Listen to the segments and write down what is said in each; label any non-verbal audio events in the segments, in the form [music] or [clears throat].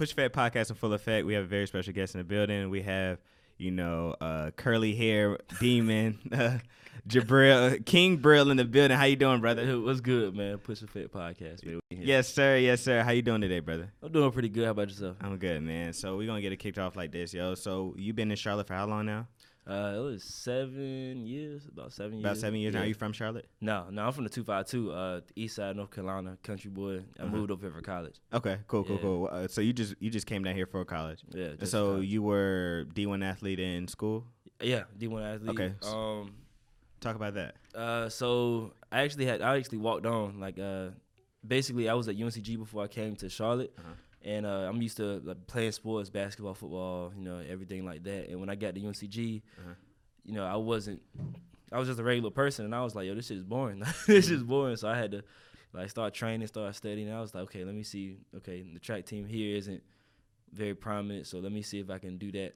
Push Fed podcast in full effect. We have a very special guest in the building. We have, you know, uh, curly hair demon, [laughs] uh, Jabril King Brill in the building. How you doing, brother? What's good, man? Push Fit podcast, man. Yes, sir. Yes, sir. How you doing today, brother? I'm doing pretty good. How about yourself? I'm good, man. So we're gonna get it kicked off like this, yo. So you been in Charlotte for how long now? Uh, it was seven years, about seven years. About seven years. Yeah. Now, are you from Charlotte? No, no, I'm from the two five two, uh, East Side, North Carolina, country boy. I uh-huh. moved up here for college. Okay, cool, cool, yeah. cool. Uh, so you just you just came down here for college. Yeah. So college. you were D one athlete in school. Yeah, D one athlete. Okay. Um, talk about that. Uh, so I actually had I actually walked on like uh, basically I was at UNCG before I came to Charlotte. Uh-huh and uh, I'm used to like, playing sports, basketball, football, you know, everything like that. And when I got to UNCG, uh-huh you know, I wasn't. I was just a regular person, and I was like, "Yo, this shit is boring. [laughs] this is boring." So I had to like start training, start studying. And I was like, "Okay, let me see. Okay, the track team here isn't very prominent, so let me see if I can do that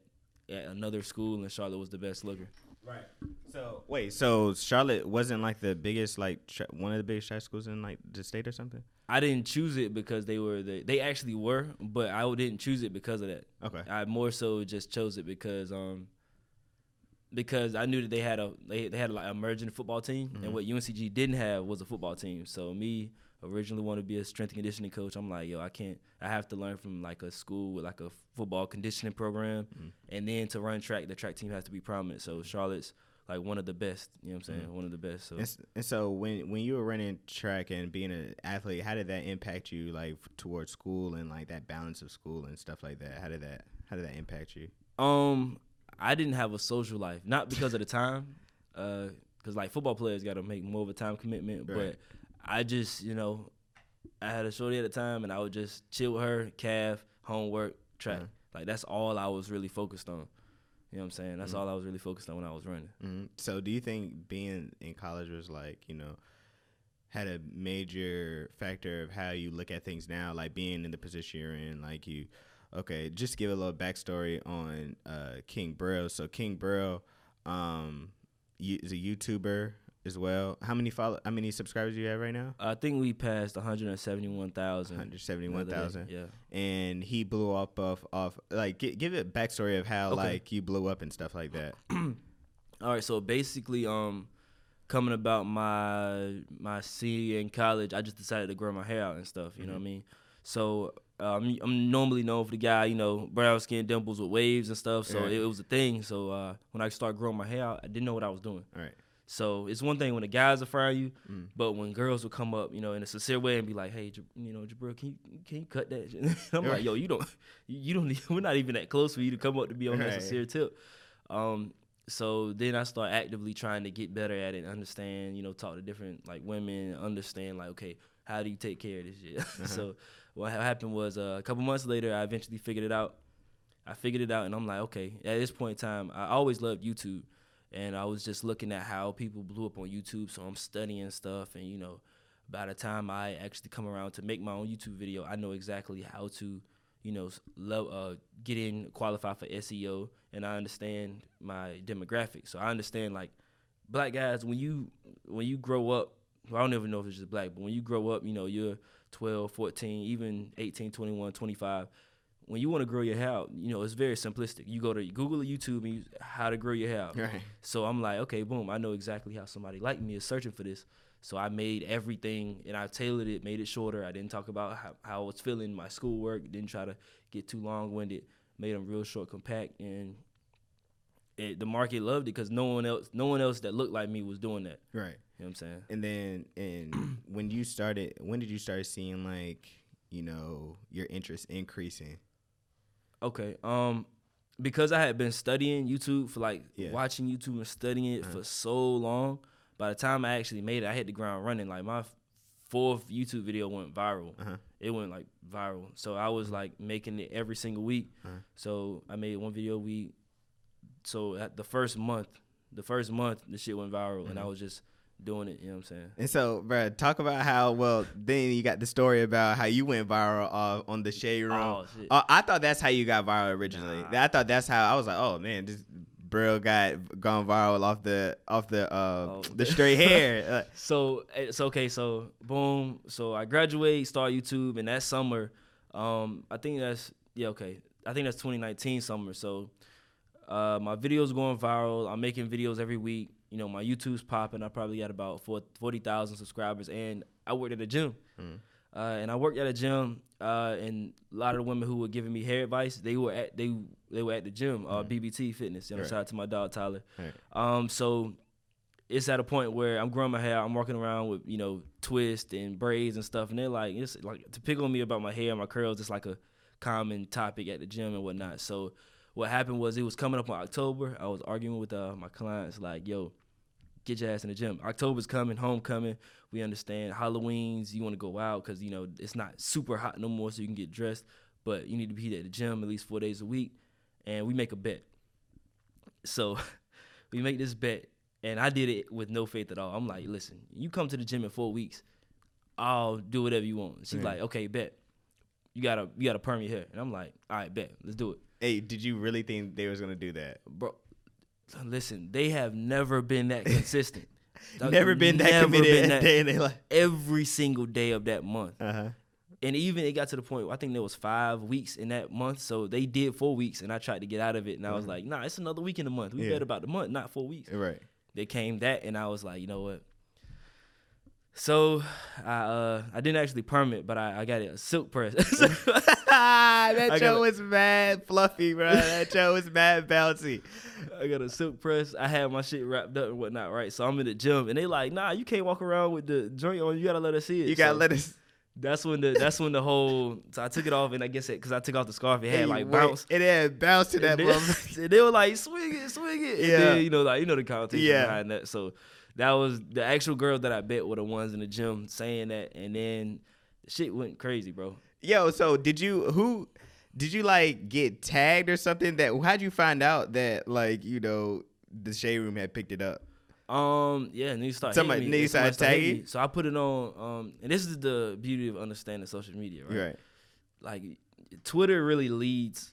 at another school." And Charlotte was the best looker. Right. So wait, so Charlotte wasn't like the biggest, like tra- one of the biggest track schools in like the state or something. I didn't choose it because they were the. They actually were, but I didn't choose it because of that. Okay. I more so just chose it because um because I knew that they had a they, they had like emerging football team, mm-hmm. and what UNCG didn't have was a football team. So me originally wanted to be a strength and conditioning coach. I'm like, yo, I can't. I have to learn from like a school with like a football conditioning program, mm-hmm. and then to run track, the track team has to be prominent. So Charlotte's like one of the best. You know what I'm saying? Mm-hmm. One of the best. So and, and, so when when you were running track and being an athlete, how did that impact you like towards school and like that balance of school and stuff like that? How did that how did that impact you? Um, I didn't have a social life, not because of the time, uh, because uh, like football players got to make more of a time commitment. Right. But I just, you know, I had a shorty at the time, and I would just chill with her, calf, homework, track. Mm-hmm. Like that's all I was really focused on. You know what I'm saying? That's mm-hmm. all I was really focused on when I was running. Mm-hmm. So, do you think being in college was like, you know, had a major factor of how you look at things now, like being in the position you're in, like you Okay, just give a little backstory on uh, King Brill. So King Brill um, is a YouTuber as well. How many follow? How many subscribers do you have right now? I think we passed 171,000. 171,000. Yeah. And he blew up off off like give, give it a backstory of how okay. like you blew up and stuff like that. [clears throat] All right, so basically, um, coming about my my senior in college, I just decided to grow my hair out and stuff. You mm-hmm. know what I mean? So um, I'm normally known for the guy, you know, brown skin, dimples with waves and stuff. So it, it, was a thing. So uh, when I started growing my hair out, I didn't know what I was doing. All right. So it's one thing when the guys are frying you, mm. but when girls will come up, you know, in a sincere way and be like, "Hey, you know, Jabril, can you can you cut that?" [laughs] I'm right. like, "Yo, you don't, you don't, [laughs] we're not even that close for you to come up to be on right. that sincere tip." Um, so then I start actively trying to get better at it, understand, you know, talk to different like women, understand like, okay, how do you take care of this shit? [laughs] Uh-huh. so what happened was uh, a couple months later, I eventually figured it out. I figured it out, and I'm like, okay. At this point in time, I always loved YouTube, and I was just looking at how people blew up on YouTube. So I'm studying stuff, and you know, by the time I actually come around to make my own YouTube video, I know exactly how to, you know, lo- uh, get in, qualify for SEO, and I understand my demographic. So I understand like black guys when you when you grow up. Well, I don't even know if it's just black, but when you grow up, you know, you're 12, 14, even 18, 21, 25, when you want to grow your hair you know, it's very simplistic. You go to Google or YouTube and you, how to grow your hair Right. So I'm like, okay, boom, I know exactly how somebody like me is searching for this. So I made everything and I tailored it, made it shorter. I didn't talk about how, how I was feeling, my schoolwork, didn't try to get too long winded, made them real short, compact, and it, the market loved it because no one else, no one else that looked like me was doing that. Right. You know what I'm saying? And then, and [clears throat] when you started, when did you start seeing like, you know, your interest increasing? Okay. Um, because I had been studying YouTube for like yeah. watching YouTube and studying it uh-huh. for so long. By the time I actually made it, I hit the ground running. Like my fourth YouTube video went viral. Uh-huh. It went like viral. So I was like making it every single week. Uh-huh. So I made one video a week. So at the first month, the first month, the shit went viral, and I mm-hmm. was just doing it. You know what I'm saying? And so, bro, talk about how well. Then you got the story about how you went viral uh, on the shade room. Oh, uh, I thought that's how you got viral originally. Nah. I thought that's how I was like, oh man, this bro got gone viral off the off the uh, oh. the straight hair. [laughs] so it's okay. So boom. So I graduate, start YouTube, and that summer, um, I think that's yeah, okay. I think that's 2019 summer. So uh, my videos going viral. I'm making videos every week. You know, my YouTube's popping. I probably got about 40,000 subscribers, and I worked at a gym. Mm. Uh, and I worked at a gym, uh, and a lot of the women who were giving me hair advice, they were at they they were at the gym, uh, mm. BBT Fitness. You know, right. shout out to my dog Tyler. Right. Um, so it's at a point where I'm growing my hair. I'm walking around with you know twists and braids and stuff, and they're like, it's like to pick on me about my hair, my curls. It's like a common topic at the gym and whatnot. So what happened was it was coming up in October. I was arguing with uh, my clients like, yo, get your ass in the gym. October's coming, homecoming. We understand Halloween's. You want to go out because you know it's not super hot no more, so you can get dressed. But you need to be at the gym at least four days a week, and we make a bet. So [laughs] we make this bet, and I did it with no faith at all. I'm like, listen, you come to the gym in four weeks, I'll do whatever you want. She's like, okay, bet. You gotta you gotta perm your hair, and I'm like, all right, bet, let's do it. Hey, did you really think they was gonna do that, bro? Listen, they have never been that consistent. [laughs] never been that never committed been [laughs] that, day in their life. Every single day of that month. Uh-huh. And even it got to the point I think there was five weeks in that month, so they did four weeks, and I tried to get out of it, and I was mm-hmm. like, "Nah, it's another week in the month. We yeah. bet about the month, not four weeks." Right. They came that, and I was like, you know what? So I uh, I didn't actually permit, but I, I got a silk press. [laughs] [laughs] that show was mad fluffy, bro. That [laughs] show was mad bouncy. I got a silk press. I had my shit wrapped up and whatnot, right? So I'm in the gym, and they like, nah, you can't walk around with the joint on. You gotta let us see it. You gotta so let us. That's when the that's when the whole so I took it off and I guess it because I took off the scarf it had hey, like bounce it had bounce to that and, and they were like swing it swing it yeah then, you know like you know the connotation yeah. behind that so that was the actual girls that I bet were the ones in the gym saying that and then shit went crazy bro yo so did you who did you like get tagged or something? That how'd you find out that like you know the shade room had picked it up? Um, yeah, and you start somebody, me. started tagging. So I put it on. Um, and this is the beauty of understanding social media, right? Right. Like Twitter really leads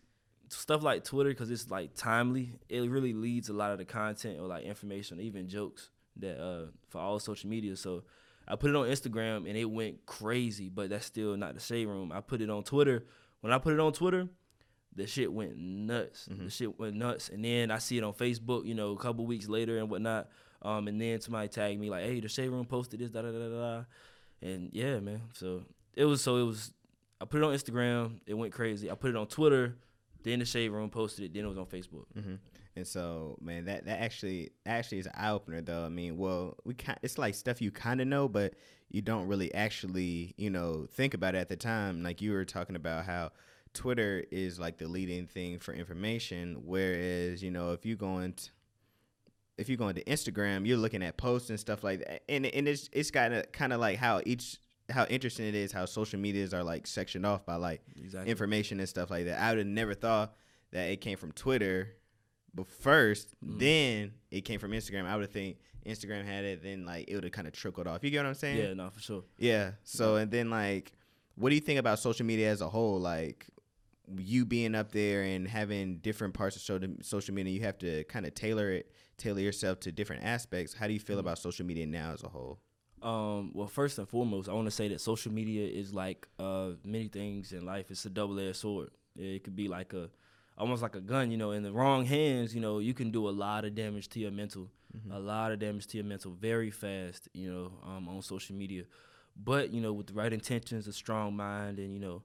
stuff like Twitter because it's like timely. It really leads a lot of the content or like information, even jokes that uh for all social media. So I put it on Instagram and it went crazy, but that's still not the shade room. I put it on Twitter when I put it on Twitter, the shit went nuts. Mm-hmm. The shit went nuts. And then I see it on Facebook, you know, a couple weeks later and whatnot. Um, and then somebody tagged me like, "Hey, the shade room posted this, da da da da." And yeah, man. So it was so it was. I put it on Instagram. It went crazy. I put it on Twitter. Then the shade room posted it. Then it was on Facebook. Mm-hmm. And so, man, that that actually actually is an eye opener, though. I mean, well, we kind it's like stuff you kind of know, but you don't really actually, you know, think about it at the time. Like you were talking about how Twitter is like the leading thing for information, whereas you know if you go into if you go into Instagram, you're looking at posts and stuff like that, and and it's it's kind of kind of like how each how interesting it is how social medias are like sectioned off by like exactly. information and stuff like that. I would have never thought that it came from Twitter but first, mm. then it came from Instagram. I would have think Instagram had it, then like it would have kind of trickled off. You get what I'm saying? Yeah, no, for sure. Yeah. So and then like, what do you think about social media as a whole? Like, you being up there and having different parts of social media, you have to kind of tailor it, tailor yourself to different aspects. How do you feel mm. about social media now as a whole? Um, well, first and foremost, I want to say that social media is like uh, many things in life. It's a double-edged sword. It could be like a almost like a gun, you know, in the wrong hands, you know, you can do a lot of damage to your mental, mm-hmm. a lot of damage to your mental very fast, you know, um, on social media. But, you know, with the right intentions, a strong mind, and, you know,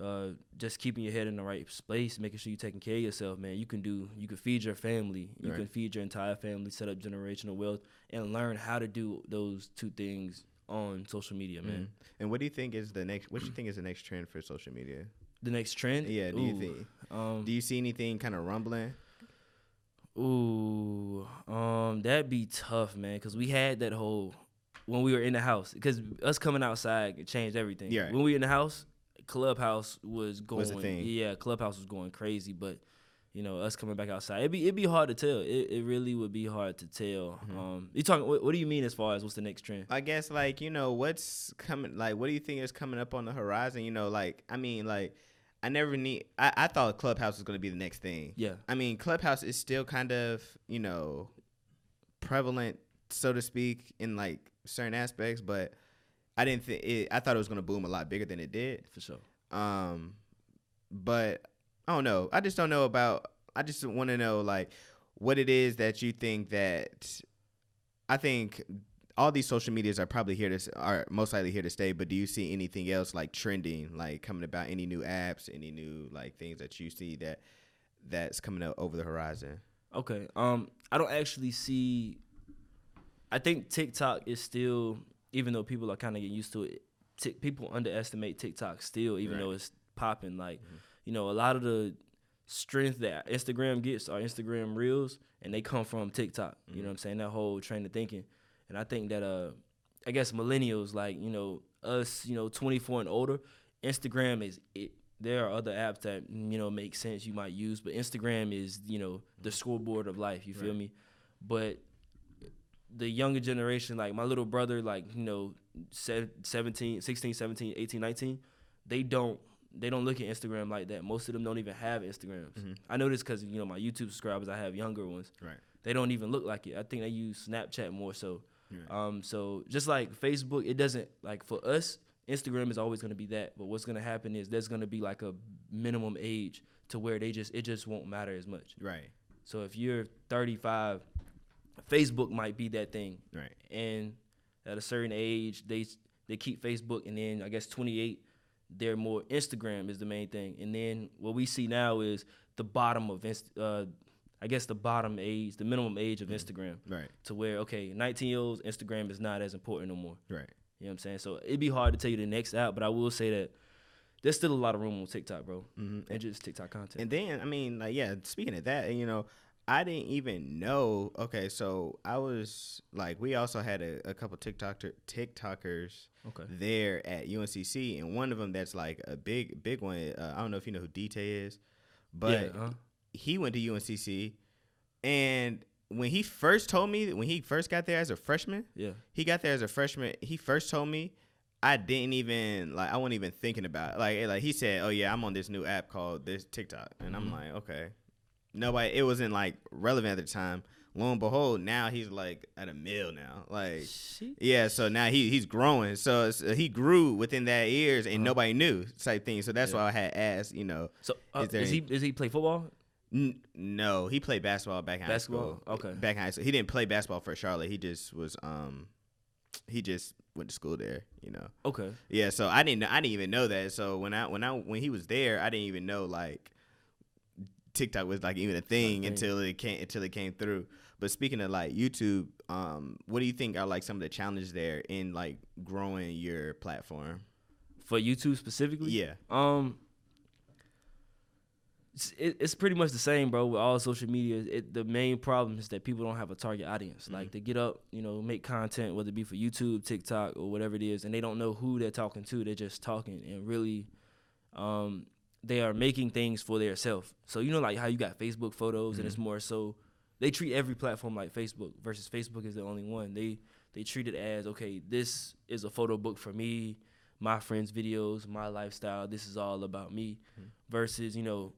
uh, just keeping your head in the right place, making sure you're taking care of yourself, man. You can do, you can feed your family, you right. can feed your entire family, set up generational wealth, and learn how to do those two things on social media, man. Mm-hmm. And what do you think is the next? What do you think is the next trend for social media? The next trend? Yeah. Do Ooh. you think? Um, do you see anything kind of rumbling? Ooh, um, that'd be tough, man. Cause we had that whole when we were in the house. Cause us coming outside changed everything. Yeah. Right. When we were in the house, Clubhouse was going. Was yeah, Clubhouse was going crazy. But you know, us coming back outside, it'd be it'd be hard to tell. It, it really would be hard to tell. Mm-hmm. Um, you talking? What, what, do you mean as far as what's the next trend? I guess like you know what's coming. Like, what do you think is coming up on the horizon? You know, like I mean, like I never need. I, I thought Clubhouse was going to be the next thing. Yeah. I mean, Clubhouse is still kind of you know prevalent, so to speak, in like certain aspects, but I didn't think it. I thought it was going to boom a lot bigger than it did. For sure. Um, but I don't know. I just don't know about. I just want to know like what it is that you think that. I think all these social medias are probably here to are most likely here to stay. But do you see anything else like trending, like coming about? Any new apps? Any new like things that you see that that's coming up over the horizon? Okay. Um, I don't actually see. I think TikTok is still, even though people are kind of getting used to it, t- people underestimate TikTok still, even though it's popping. Like, mm-hmm. you know, a lot of the strength that Instagram gets are Instagram Reels, and they come from TikTok. You know mm-hmm. what I'm saying? That whole train of thinking, and I think that uh, I guess millennials like you know us, you know, 24 and older, Instagram is it. There are other apps that mm, you know make sense you might use, but Instagram is you know the mm-hmm. scoreboard of life. You feel Right. me? But the younger generation, like my little brother, like you know, se- 17, 16, 17, 18, 19, they don't they don't look at Instagram like that. Most of them don't even have Instagrams. Mhm. I know this because you know my YouTube subscribers. I have younger ones. Right. They don't even look like it. I think they use Snapchat more so. Right. Um, so just like Facebook, it doesn't like for us. Instagram is always going to be that, but what's going to happen is there's going to be like a minimum age to where they just it just won't matter as much. Right. So if you're 35, Facebook might be that thing, Right. and at a certain age, they they keep Facebook, and then I guess 28, they're more Instagram is the main thing, and then what we see now is the bottom of Inst- uh, I guess the bottom age, the minimum age of Instagram, Right. to where okay, 19 year olds, Instagram is not as important no more. Right. You know what I'm saying? So it'd be hard to tell you the next app, but I will say that there's still a lot of room on TikTok, bro, Mm-hmm. and just TikTok content. And then, I mean, like, yeah, speaking of that, you know, I didn't even know. Okay, so I was like, we also had a, a couple TikToker TikTokers okay. there at UNCC, and one of them that's like a big, big one. Uh, I don't know if you know who DT is, but yeah, uh-huh. he went to UNCC, and when he first told me, when he first got there as a freshman, yeah. he got there as a freshman. He first told me, I didn't even like. I wasn't even thinking about it. like like he said, oh yeah, I'm on this new app called this TikTok, and I'm Mhm. like, okay. Nobody. It wasn't like relevant at the time. Lo and behold, now he's like at a mill now. Like Shit. yeah, so now he he's growing. So he grew within that years, and Uh-huh. nobody knew type thing. So that's Yeah. why I had asked. You know, So uh, Is there is, he is he play football? N- no, he played basketball back in Basketball? high school. Okay. back in high school. He didn't play basketball for Charlotte. He just was um, he just went to school there. You know. Okay. Yeah. So I didn't. I didn't even know that. So when I when I when he was there, I didn't even know like TikTok was like even a thing until it came until it came through. But speaking of like YouTube, um, what do you think are like some of the challenges there in like growing your platform? For YouTube specifically? Yeah. Um, it's, it, it's pretty much the same, bro. With all social media, it, the main problem is that people don't have a target audience. Mm-hmm. Like they get up, you know, make content, whether it be for YouTube, TikTok, or whatever it is, and they don't know who they're talking to. They're just talking, and really, um, they are making things for their self. So you know, like how you got Facebook photos, and it's Mm-hmm. more so they treat every platform like Facebook versus Facebook is the only one. They they treat it as okay, this is a photo book for me, my friends' videos, my lifestyle. This is all about me. Versus you know,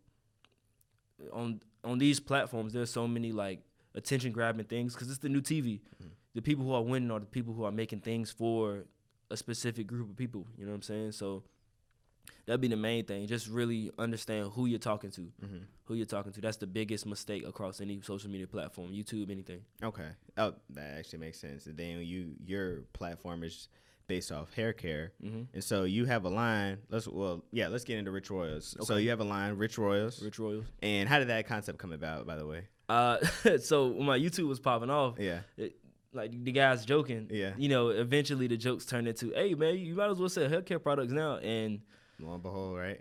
on on these platforms, there's so many like attention grabbing things because it's the new TV. The people who are winning are the people who are making things for a specific group of people. You know what I'm saying? So that'd be the main thing. Just really understand who you're talking to. Mm-hmm. Who you're talking to. That's the biggest mistake across any social media platform, YouTube, anything. Okay. Oh, that actually makes sense. And then you your platform is based off hair care, Mm-hmm. and so you have a line. Let's well, yeah, let's get into Rich Royals. So you have a line, Rich Royals. Rich Royals. And how did that concept come about? By the way. Uh, [laughs] so when my YouTube was popping off, Yeah. it, like the guys joking. Yeah. You know, eventually the jokes turned into, "Hey man, you might as well sell healthcare products now." And Lo and behold, right?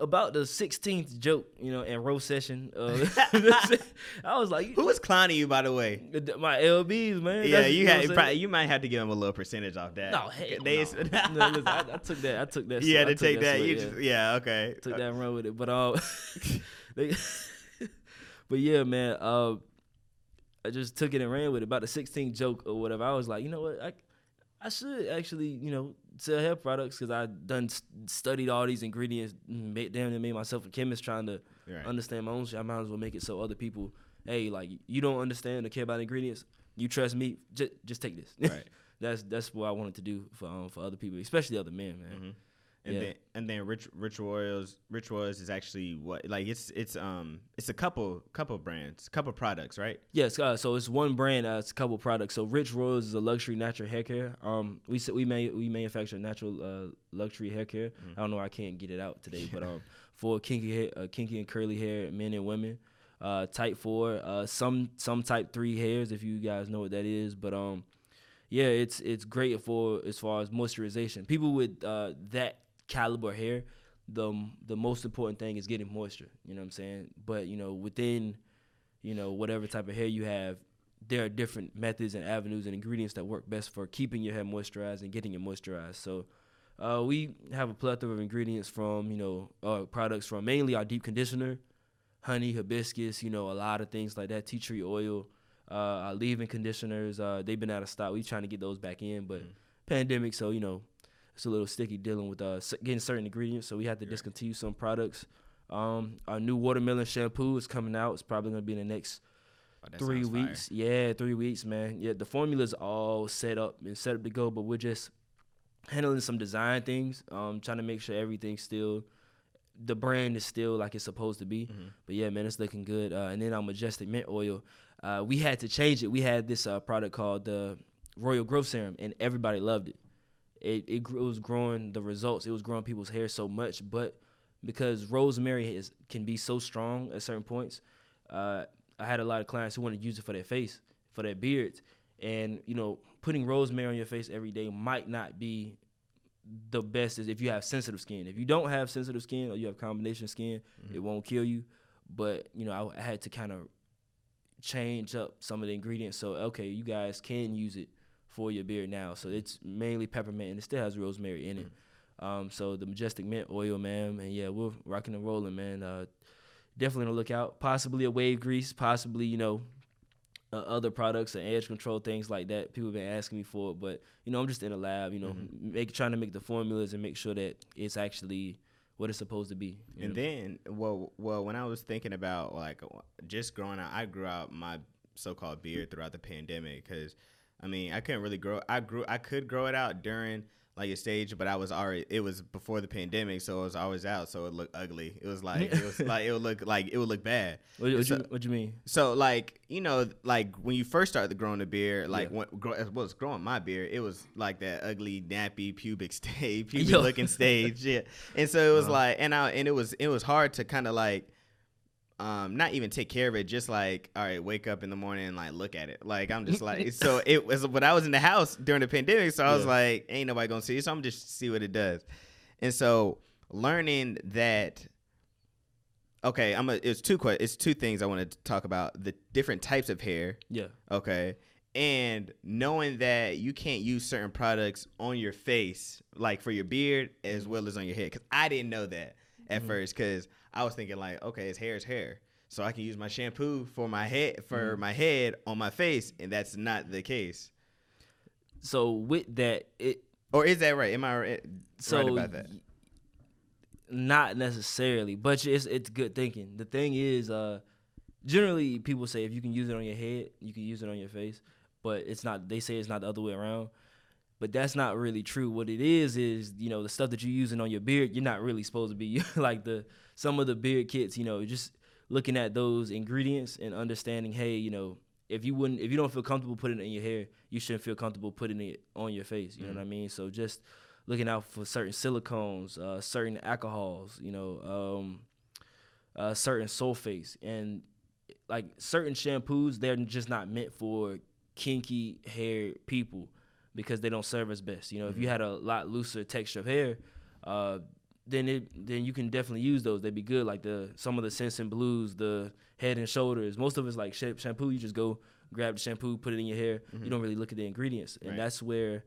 about the 16th joke, you know, in row session, uh, [laughs] [laughs] I was like, Who was clowning you, by the way? My LBs, man. Yeah, That's- you know had probably, you might have to give them a little percentage off that. No, hell They- no. [laughs] no listen, I, I took that. I took that. you had to take that. sweat, You yeah. just, yeah, okay. took that and run with it. But um, they, but yeah, man. Uh, I just took it and ran with it. About the 16th joke or whatever, I was like, you know what, I, I should actually, you know, sell hair products because I done studied all these ingredients, made, damn near made myself a chemist trying to Right. understand my own shit. I might as well make it so other people, hey, like you don't understand or care about ingredients, you trust me, just just take this. [laughs] Right. that's that's what I wanted to do for um, for other people, especially other men, man. Mhm. And yeah. then and then rich rich royals rich royals is actually what like it's it's um it's a couple couple brands couple products right Yes, uh, so it's one brand. Uh, it's a couple products. So Rich Royals is a luxury natural hair care. Um, we we may we manufacture natural uh, luxury hair care. Mm-hmm. I don't know. I can't get it out today, but um, for kinky hair, uh, kinky and curly hair, men and women. Uh, type four, uh, some some type three hairs, if you guys know what that is. But um, yeah, it's it's great for as far as moisturization. People with uh, that caliber hair, the the most important thing is getting moisture. You know what I'm saying? But you know within you know, whatever type of hair you have, there are different methods and avenues and ingredients that work best for keeping your hair moisturized and getting it moisturized. So, uh, we have a plethora of ingredients from, you know, uh, products from mainly our deep conditioner, honey, hibiscus, you know, a lot of things like that, tea tree oil, uh, our leave-in conditioners. Uh, they've been out of stock. We trying to get those back in, but pandemic, so you know, it's a little sticky dealing with uh getting certain ingredients. So we had to discontinue some products. Um, our new watermelon shampoo is coming out. It's probably gonna be in the next Oh, three fire. weeks. Yeah, three weeks, man. Yeah, the formula's all set up and set up to go, but we're just handling some design things. Um, trying to make sure everything's still the brand is still like it's supposed to be. Mm-hmm. But yeah, man, it's looking good. Uh, and then our majestic mint oil, uh, we had to change it. We had this uh, product called the Royal Growth Serum, and everybody loved it. It it, it was growing the results. It was growing people's hair so much, but because rosemary is can be so strong at certain points, uh, I had a lot of clients who wanted to use it for their face, for their beards, and you know, putting rosemary on your face every day might not be the best is if you have sensitive skin. If you don't have sensitive skin or you have combination skin, it won't kill you. But you know, I, I had to kind of change up some of the ingredients. So okay, you guys can use it for your beard now. So it's mainly peppermint and it still has rosemary in it. Um, so the majestic mint oil, man, and yeah, we're rocking and rolling, man. Uh, definitely on the lookout. Possibly a wave grease, possibly you know uh, other products and edge control things like that. People have been asking me for it, but you know I'm just in the lab, you know, make trying to make the formulas and make sure that it's actually what it's supposed to be. And know? then, well, well, when I was thinking about like just growing out, I grew out my so-called beard throughout the pandemic because, I mean, I couldn't really grow. I grew, I could grow it out during like a stage, but I was already. It was before the pandemic, so it was always out, so it looked ugly. It was like it was [laughs] like it would look like it would look bad. what, what, so- you, what you mean? So like you know like when you first started growing the beard, like Yeah. when grow, as well as growing my beard, it was like that ugly nappy pubic [laughs] stage, pubic Yo. looking stage, yeah. And so it was Uh-huh. like, and I and it was it was hard to kind of like. Um, not even take care of it, just like all right, wake up in the morning and like look at it. Like I'm just like so [laughs] it was when I was in the house during the pandemic, so I was Yeah. like, ain't nobody gonna see it, so I'm just see what it does. And so learning that okay, I'm a, it's two it's two things I want to talk about the different types of hair, Yeah, okay, and knowing that you can't use certain products on your face, like for your beard as well as on your head, because I didn't know that at first, because I was thinking like, okay, it's hair is hair, so I can use my shampoo for my head for my head on my face, and that's not the case. so with that, it Or is that right? Am I right, so right about that? Not necessarily, but it's it's good thinking. The thing is, uh, generally people say if you can use it on your head, you can use it on your face, but it's not. They say it's not the other way around, but that's not really true. What it is is you know the stuff that you're using on your beard, you're not really supposed to be [laughs] like the some of the beard kits. You know, just looking at those ingredients and understanding, hey, you know, if you wouldn't, if you don't feel comfortable putting it in your hair, you shouldn't feel comfortable putting it on your face. You know what I mean? So just looking out for certain silicones, uh, certain alcohols, you know, um, uh, certain sulfates, and like certain shampoos, they're just not meant for kinky hair people because they don't serve as best. You know, if you mm-hmm. had a lot looser texture of hair, uh, then it then you can definitely use those. They'd be good. Like the some of the Selsun Blues, the Head and Shoulders. Most of it's like sha- shampoo. You just go grab the shampoo, put it in your hair. You mm-hmm. don't really look at the ingredients, and Right. that's where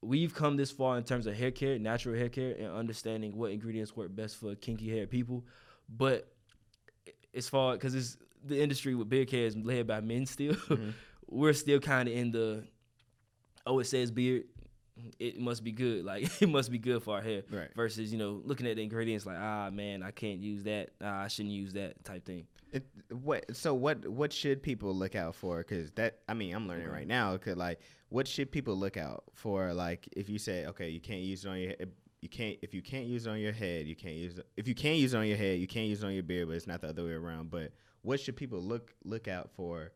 we've come this far in terms of hair care, natural hair care, and understanding what ingredients work best for kinky hair people. But as far because it's the industry with beard care is led by men still, mm-hmm. [laughs] we're still kind of in the oh it says beard, it must be good. [laughs] Like it must be good for our hair. Right. Versus you know looking at the ingredients like ah man I can't use that. Ah, I shouldn't use that type thing. It, what so what what should people look out for because that i mean i'm learning right now because like what should people look out for like if you say okay you can't use it on your head you can't if you can't use it on your head, you can't use it. If you can't use it on your head, you can't use it on your beard. But it's not the other way around. But what should people look look out for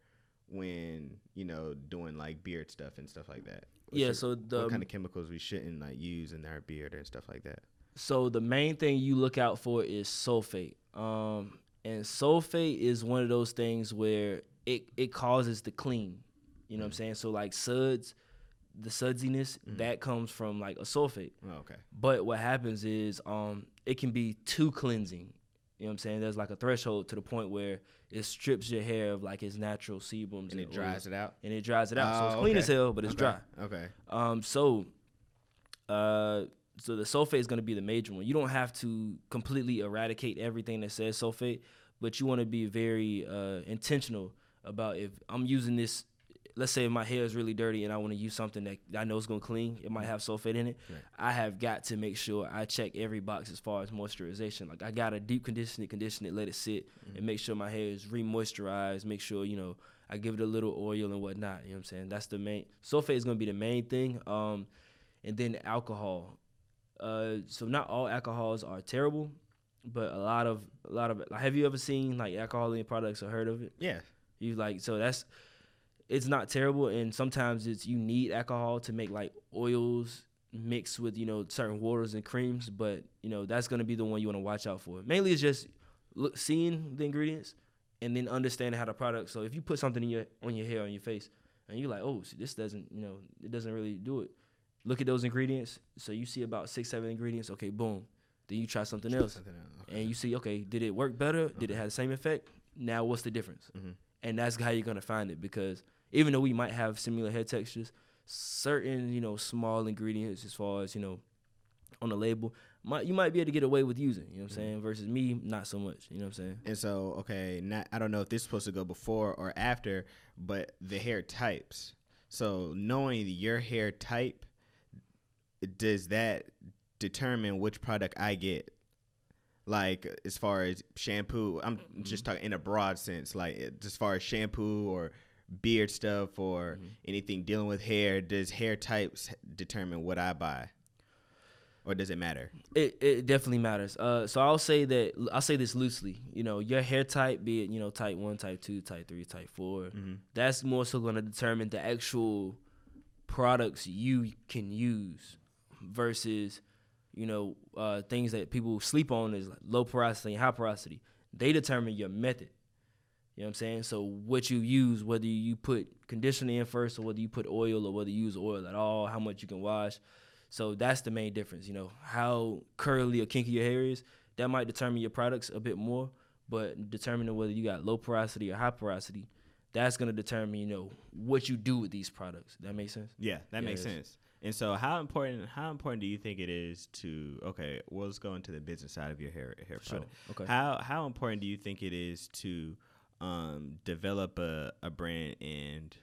when you know doing like beard stuff and stuff like that? What yeah. should- So the what kind of chemicals we shouldn't like use in our beard and stuff like that? So the main thing you look out for is sulfate. Um, and sulfate is one of those things where it, it causes the clean. You know what I'm saying? So like suds, the sudsiness, that comes from like a sulfate. Oh, okay. But what happens is um it can be too cleansing. You know what I'm saying? There's like a threshold to the point where it strips your hair of like its natural sebums And it oils. dries it out. And it dries it out. so Oh, it's clean okay. as hell, but it's okay. dry. Okay. Um, so, uh, so the sulfate is going to be the major one. You don't have to completely eradicate everything that says sulfate, but you want to be very uh, intentional about if I'm using this. Let's say my hair is really dirty and I want to use something that I know is going to clean. It might have sulfate in it. Right. I have got to make sure I check every box as far as moisturization. Like I got to deep condition it, condition it, let it sit, and make sure my hair is re-moisturized. Make sure you know I give it a little oil and whatnot. You know what I'm saying? That's the main. Sulfate is going to be the main thing. Um, and then alcohol. Uh, so not all alcohols are terrible, but a lot of a lot of. Like, have you ever seen like alcohol in products or heard of it? Yeah. You like so that's it's not terrible, and sometimes it's you need alcohol to make like oils mixed with you know certain waters and creams, but you know that's gonna be the one you want to watch out for. Mainly, it's just look seeing the ingredients and then understanding how the product. So if you put something in your on your hair on your face, and you're like, oh, this doesn't you know it doesn't really do it. Look at those ingredients. So you see about six seven ingredients. Okay, boom. Then you try something else Something else. Okay. and you see, okay, did it work better? Did it have the same effect? Now, what's the difference? Mhm. And that's how you're gonna find it because even though we might have similar hair textures, certain you know small ingredients as far as you know on the label, might you might be able to get away with using. You know what I'm mm. saying? Versus me, not so much. You know what I'm saying? And so, okay, not I don't know if this is supposed to go before or after, but the hair types. So knowing your hair type, does that determine which product I get? Like as far as shampoo, I'm mm-hmm. just talking in a broad sense. Like as far as shampoo or beard stuff or mm-hmm. anything dealing with hair, does hair types determine what I buy, or does it matter? It it definitely matters. Uh, so I'll say that I'll say this loosely. You know, your hair type, be it you know type one, type two, type three, type 4 mm-hmm. that's more so going to determine the actual products you can use versus you know uh, things that people sleep on is like low porosity and high porosity. They determine your method. You know what I'm saying? So what you use, whether you put conditioner in first or whether you put oil or whether you use oil at all, how much you can wash. So that's the main difference. You know how curly or kinky your hair is. That might determine your products a bit more, but determining whether you got low porosity or high porosity, that's gonna determine you know what you do with these products. That makes sense. Yeah, that makes sense. And so, how important how important do you think it is to okay? Well, let's go into the business side of your hair hair Sure. product. Okay. How how important do you think it is to um, develop a, a brand and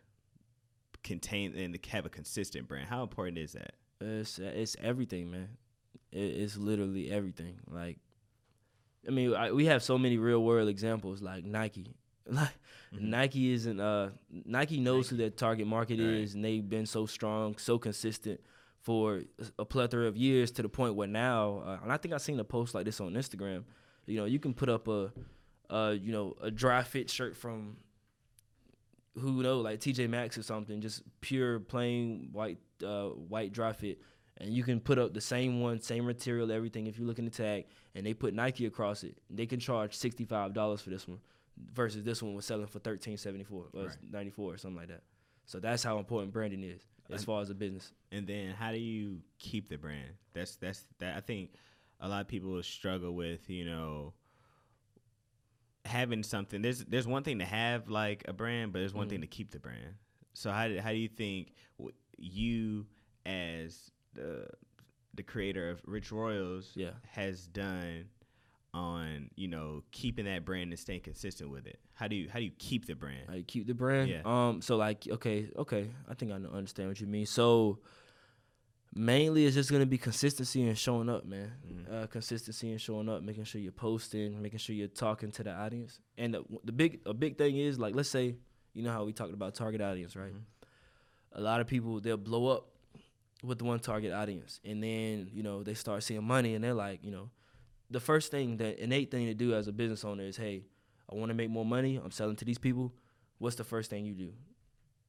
contain and have a consistent brand? How important is that? It's it's everything, man. It, it's literally everything. Like, I mean, I, we have so many real world examples, like Nike. Like Nike isn't. Uh, Nike knows who their target market Right. is, and they've been so strong, so consistent for a plethora of years to the point where now, uh, and I think I've seen a post like this on Instagram. You know, you can put up a, uh, you know, a dry fit shirt from who know like TJ Maxx or something, just pure plain white uh, white dry fit, and you can put up the same one, same material, everything. If you look in the tag, and they put Nike across it, they can charge sixty five dollars for this one, versus this one was selling for thirteen seventy four or Right. ninety four or something like that. So that's how important branding is as far as a business. And then how do you keep the brand? That's that's that I think a lot of people struggle with, you know, having something. There's there's one thing to have like a brand, but there's one Mm. thing to keep the brand. So how do, how do you think w- you as the the creator of Rich Royals Yeah. has done on, you know, keeping that brand and staying consistent with it? How do you how do you keep the brand? How you keep the brand? Yeah. Um. So like, okay, okay. I think I understand what you mean. So mainly, it's just gonna be consistency and showing up, man. Mm-hmm. Uh, consistency and showing up, making sure you're posting, making sure you're talking to the audience. And the, the big a big thing is like, let's say, you know how we talked about target audience, right? Mm-hmm. A lot of people they'll blow up with one target audience, and then you know they start seeing money, and they're like, you know, the first thing that innate thing to do as a business owner is, hey, I want to make more money. I'm selling to these people. What's the first thing you do?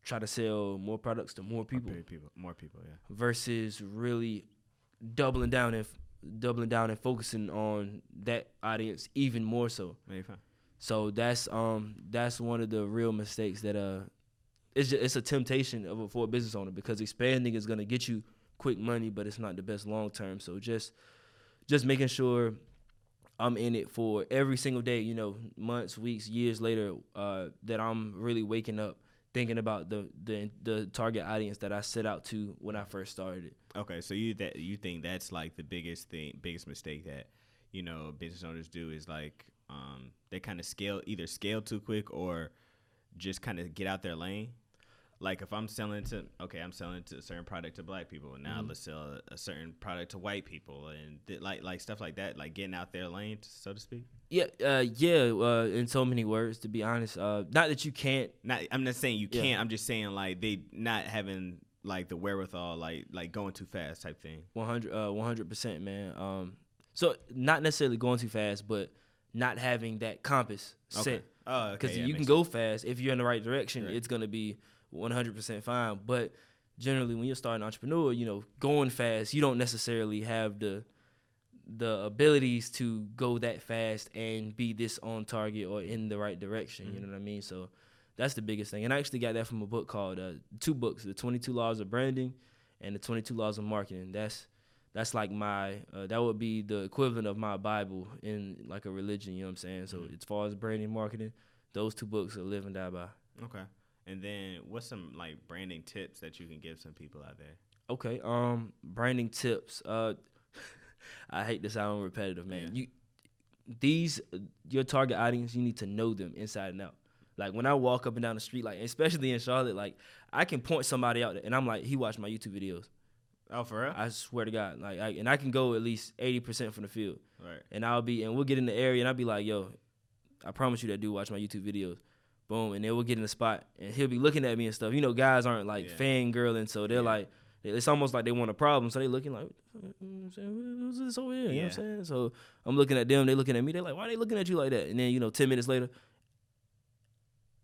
Try to sell more products to more people. More people, more people, yeah. Versus really doubling down and doubling down and focusing on that audience even more so. So that's um that's one of the real mistakes that uh it's just, it's a temptation of a, for a business owner because expanding is gonna get you quick money, but it's not the best long term. So just just making sure I'm in it for every single day, you know, months, weeks, years later, uh, that I'm really waking up thinking about the, the the target audience that I set out to when I first started. Okay, so you that you think that's like the biggest thing, biggest mistake that you know business owners do is like um, they kind of scale either scale too quick or just kind of get out their lane like if I'm selling to okay, I'm selling to a certain product to black people, and now mm-hmm. let's sell a, a, certain product to white people, and th- like like stuff like that, like getting out their lane, so to speak. Yeah, uh, yeah. Uh, in so many words, to be honest, uh, not that you can't. Not, I'm not saying you can't. I'm just saying like they not having like the wherewithal, like like going too fast type thing. 100, uh, 100 percent, man. Um, so not necessarily going too fast, but not having that compass okay. set. Oh, because okay, yeah, you can sense. go fast if you're in the right direction. Right. It's gonna be 100% fine. But generally, when you're starting an entrepreneur, you know, going fast, you don't necessarily have the the abilities to go that fast and be this on target or in the right direction. Mm-hmm. You know what I mean? So that's the biggest thing. And I actually got that from a book called uh, two books: the 22 Laws of Branding and the 22 Laws of Marketing. That's that's like my uh, that would be the equivalent of my Bible in like a religion. You know what I'm saying? So mm-hmm. as far as branding, marketing, those two books are live and die by. Okay. And then what's some like branding tips that you can give some people out there? Okay, um, branding tips. Uh, [laughs] I hate to sound repetitive, man. Yeah. You these your target audience, you need to know them inside and out. Like when I walk up and down the street, like especially in Charlotte, like I can point somebody out and I'm like, he watched my YouTube videos. Oh, for real? I swear to God, like, I, and I can go at least eighty percent from the field. Right. And I'll be, and we'll get in the area, and I'll be like, yo, I promise you that dude watch my YouTube videos boom, and then we'll get in the spot, and he'll be looking at me and stuff. You know, guys aren't like yeah. fangirling, so they're yeah. like, it's almost like they want a problem, so they looking like, who's this over here? You know what I'm saying? So I'm looking at them, they looking at me, they're like, why are they looking at you like that? And then you know, ten minutes later.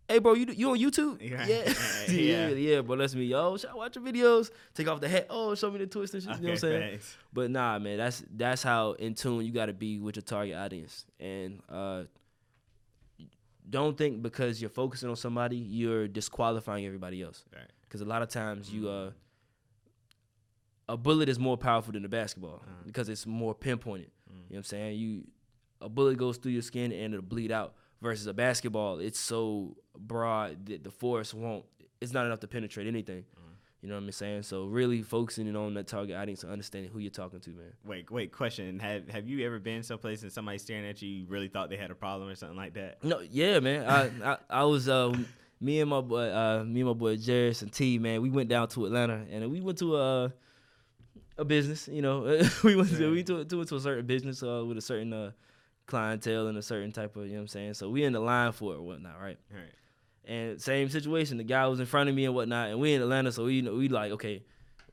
Hey bro, you you on YouTube? Yeah, yeah, [laughs] [laughs] yeah, yeah, bro. That's me. Yo, should I watch your videos? Take off the hat. Oh, show me the twist and shit. Okay, you know what I'm saying? Thanks. But nah, man, that's that's how in tune you got to be with your target audience. And uh, don't think because you're focusing on somebody you're disqualifying everybody else. Because right. a lot of times mm-hmm. you uh a bullet is more powerful than a basketball uh-huh. because it's more pinpointed. Mm-hmm. You know what I'm saying? You a bullet goes through your skin and it'll bleed out versus a basketball it's so broad that the force won't it's not enough to penetrate anything. Mm-hmm. You know what I'm saying? So really focusing on that target audience and understanding who you're talking to, man. Wait, wait, question. Have have you ever been someplace and somebody staring at you, you really thought they had a problem or something like that? No, yeah, man. I, I, I was um me and my boy uh me and my boy Jarris and T, man, we went down to Atlanta and we went to a a business, you know. [laughs] we went to we to, to, to a certain business uh with a certain uh clientele and a certain type of, you know what I'm saying? So we in the line for it or whatnot, right? Right. And same situation, the guy was in front of me and whatnot, and we in Atlanta, so we you know we like okay,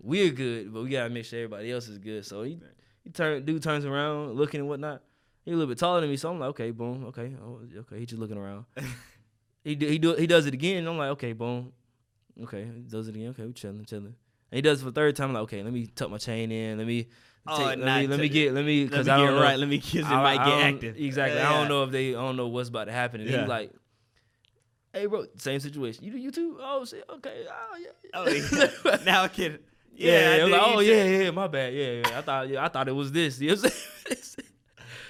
we're good, but we gotta make sure everybody else is good. So he he turn dude turns around, looking and whatnot. He a little bit taller than me, so I'm like, okay, boom, okay, oh, okay. He just looking around. [laughs] he do, he do he does it again. I'm like, okay, boom, okay, he does it again. Okay, we chilling, chilling. And he does it for the third time. I'm like, okay, let me tuck my chain in. Let me. Oh, take, oh, let, me, let me get let me because I don't know, right. Let me because it might get active. Exactly. Yeah. I don't know if they I don't know what's about to happen. And yeah. he's like, Hey, bro, same situation. You do YouTube? Oh shit. Okay. Oh yeah. Oh, yeah. [laughs] [laughs] now I can. Yeah. yeah like, oh yeah, yeah. My bad. Yeah, yeah. I thought, yeah, I thought it was this. You know what I'm saying?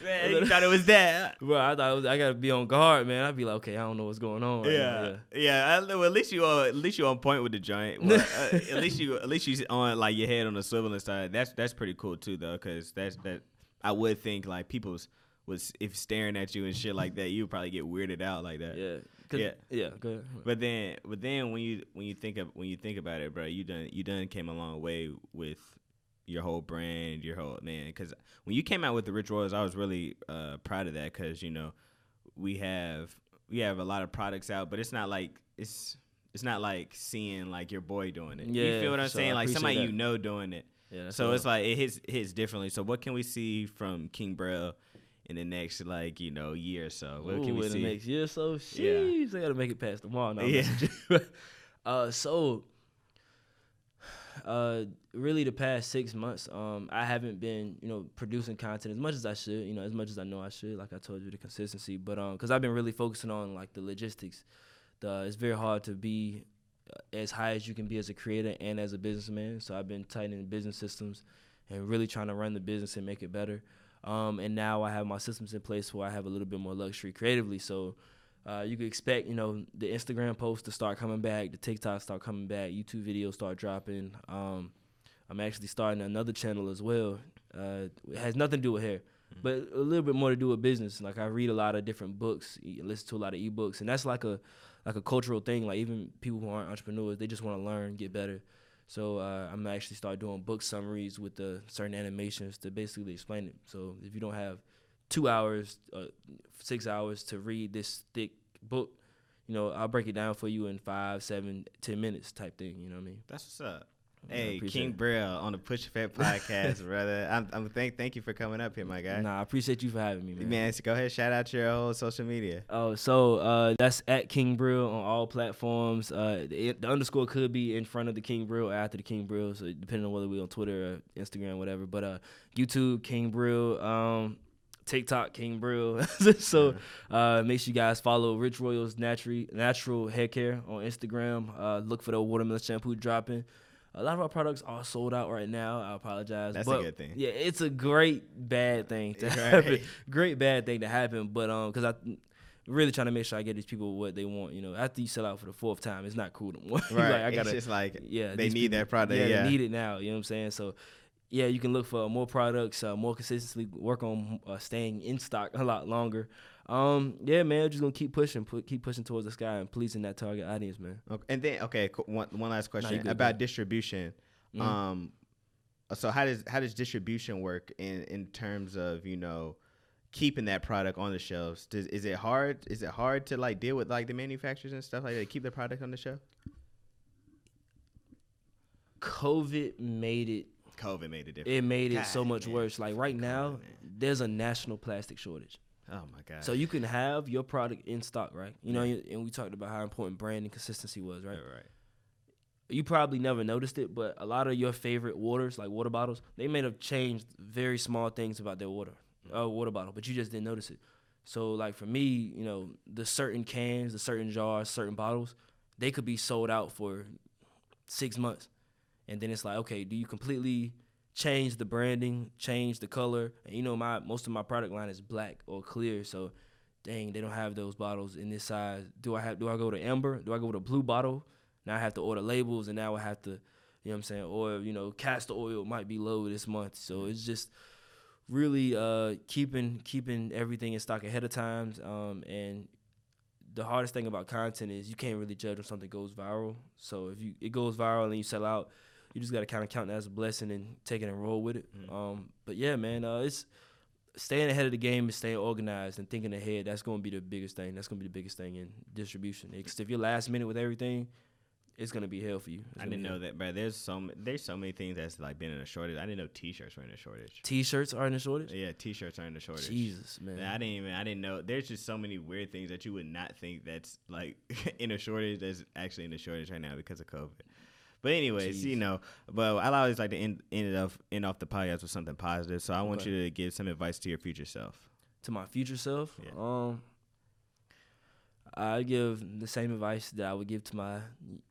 Man, you thought it was that, [laughs] bro. I thought was, I gotta be on guard, man. I'd be like, okay, I don't know what's going on. Right yeah, now. yeah. yeah. well, at least you are, at least you on point with the joint. Well, uh, at least you, at least you on like your head on the swiveling side. That's that's pretty cool too, though, because that's that. I would think like people's was if staring at you and shit like that, you would probably get weirded out like that. Yeah. Yeah, yeah. Go ahead. But then, but then when you when you think of when you think about it, bro, you done you done came a long way with your whole brand, your whole man. Because when you came out with the Rich Royals, I was really uh, proud of that. Because you know, we have we have a lot of products out, but it's not like it's It's not like seeing like your boy doing it. Yeah, you feel what I'm so saying? Like somebody appreciate you know doing it. Yeah. So all. it's like it hits hits differently. So what can we see from King Braille in the next like you know year or so? What can Ooh, we in see? the next year or so? Yeah. Sheesh, I gotta make it past tomorrow. No, Yeah. messing with you. uh, so uh, really the past six months, um, I haven't been, you know, producing content as much as I should, you know, as much as I know I should. Like I told you, the consistency, but um, because I've been really focusing on like the logistics. The it's very hard to be uh, as high as you can be as a creator and as a businessman. So I've been tightening business systems and really trying to run the business and make it better. Um, and now I have my systems in place where I have a little bit more luxury creatively. So uh, you could expect, you know, the Instagram posts to start coming back, the TikTok start coming back, YouTube videos start dropping. Um, I'm actually starting another channel as well. Uh, it has nothing to do with hair, but a little bit more to do with business. Like I read a lot of different books, listen to a lot of ebooks, and that's like a like a cultural thing. Like even people who aren't entrepreneurs, they just want to learn, get better. So uh, I'm actually start doing book summaries with the certain animations to basically explain it. So if you don't have two hours, uh, six hours to read this thick book, you know, I'll break it down for you in five, seven, ten minutes type thing. You know what I mean? That's what's up. Hey, King. Brill on the Push Effect [laughs] podcast, brother. I'm, I'm thank thank you for coming up here, my guy. Nah, I appreciate you for having me, man. Man, so go ahead, shout out your whole social media. Oh, so uh, that's at King Brill on all platforms. Uh, the, the underscore could be in front of the King Brill or after the King Brill, so depending on whether we're on Twitter or Instagram, whatever. But uh, YouTube King Brill, um, TikTok King Brill. [laughs] so uh, make sure you guys follow Rich Royals Natural Natural Hair Care on Instagram. Uh, look for the watermelon shampoo dropping. A lot of our products are sold out right now. I apologize. That's a good thing. Yeah, it's a great bad thing to [laughs] Right. happen. Great bad thing to happen. But um, because I really trying to make sure I get these people what they want. You know, after you sell out for the fourth time, it's not cool no more. [laughs] Right. like, I it's gotta, just like yeah, they need people- that product. Yeah, Yeah. they need it now. You know what I'm saying? So, yeah, you can look for more products, uh, more consistently work on uh, staying in stock a lot longer. Um, yeah, man, just gonna keep pushing, put, keep pushing towards the sky and pleasing that target audience, man. Okay. And then okay, one one last question you good, about bro. distribution. Mhm. Um, so how does how does distribution work in in terms of you know keeping that product on the shelves? Does, is it hard? Is it hard to like deal with like the manufacturers and stuff like that? Keep the product on the shelf. COVID made it. COVID made a difference. It made it so much man. worse. Like right now, man. there's a national plastic shortage. Oh my god. So you can have your product in stock, right? You know, and we talked about how important brand and consistency was, right? right, right. You probably never noticed it, but a lot of your favorite waters, like water bottles, they may have changed very small things about their water, uh, water bottle, but you just didn't notice it. So, like for me, you know, the certain cans, the certain jars, certain bottles, they could be sold out for six months, and then it's like, okay, do you completely change the branding, change the color? And you know, my most of my product line is black or clear, so dang, they don't have those bottles in this size. Do I have? Do I go to amber? Do I go to blue bottle? Now I have to order labels, and now I have to, you know what I'm saying? Or you know, castor oil might be low this month, so it's just really uh, keeping keeping everything in stock ahead of time. Um, and the hardest thing about content is you can't really judge when something goes viral. So if you it goes viral and you sell out, you just got to kind of count that as a blessing and take it and roll with it. Um, but yeah, man, uh, it's staying ahead of the game and staying organized and thinking ahead. That's going to be the biggest thing. That's going to be the biggest thing in distribution. Because if you're last minute with everything, it's going to be hell for you. It's I didn't know hell. that, bro. There's so there's so many things that's like been in a shortage. I didn't know T-shirts were in a shortage. T-shirts are in a shortage. Yeah, T-shirts are in a shortage. Jesus, man. Man, I didn't even I didn't know. There's just so many weird things that you would not think that's like [laughs] in a shortage. That's actually in a shortage right now because of COVID. But anyways, Jeez. you know, but I always like to end end it off end off the podcast with something positive. So I want Okay. you to give some advice to your future self. to my future self, Yeah. um, I give the same advice that I would give to my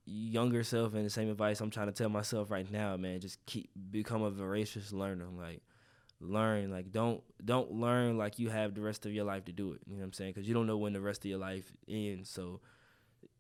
younger self, and the same advice I'm trying to tell myself right now. Man, just keep become a voracious learner. Like learn, like don't don't learn like you have the rest of your life to do it. You know what I'm saying? Because you don't know when the rest of your life ends. So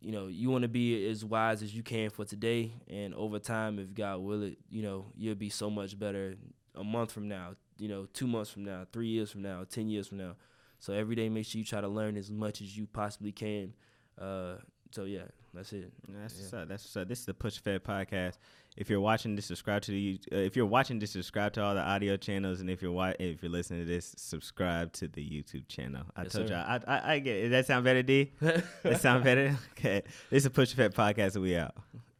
you know you want to be as wise as you can for today, and over time, if God will it, you know you'll be so much better a month from now. You know, two months from now, three years from now, ten years from now. So every day, make sure you try to learn as much as you possibly can. Uh, so yeah, that's it. That's Yeah. what's up. That's what's up. This is the Push Fed podcast. If you're watching this, subscribe to the. Uh, if you're watching this, subscribe to all the audio channels, and if you're wa- if you're listening to this, subscribe to the YouTube channel. I Yes, told sir. y'all. I, I I get. It. Does that sound better, D? [laughs] that sound better. [laughs] Okay. This is a Push Fed podcast, and we out.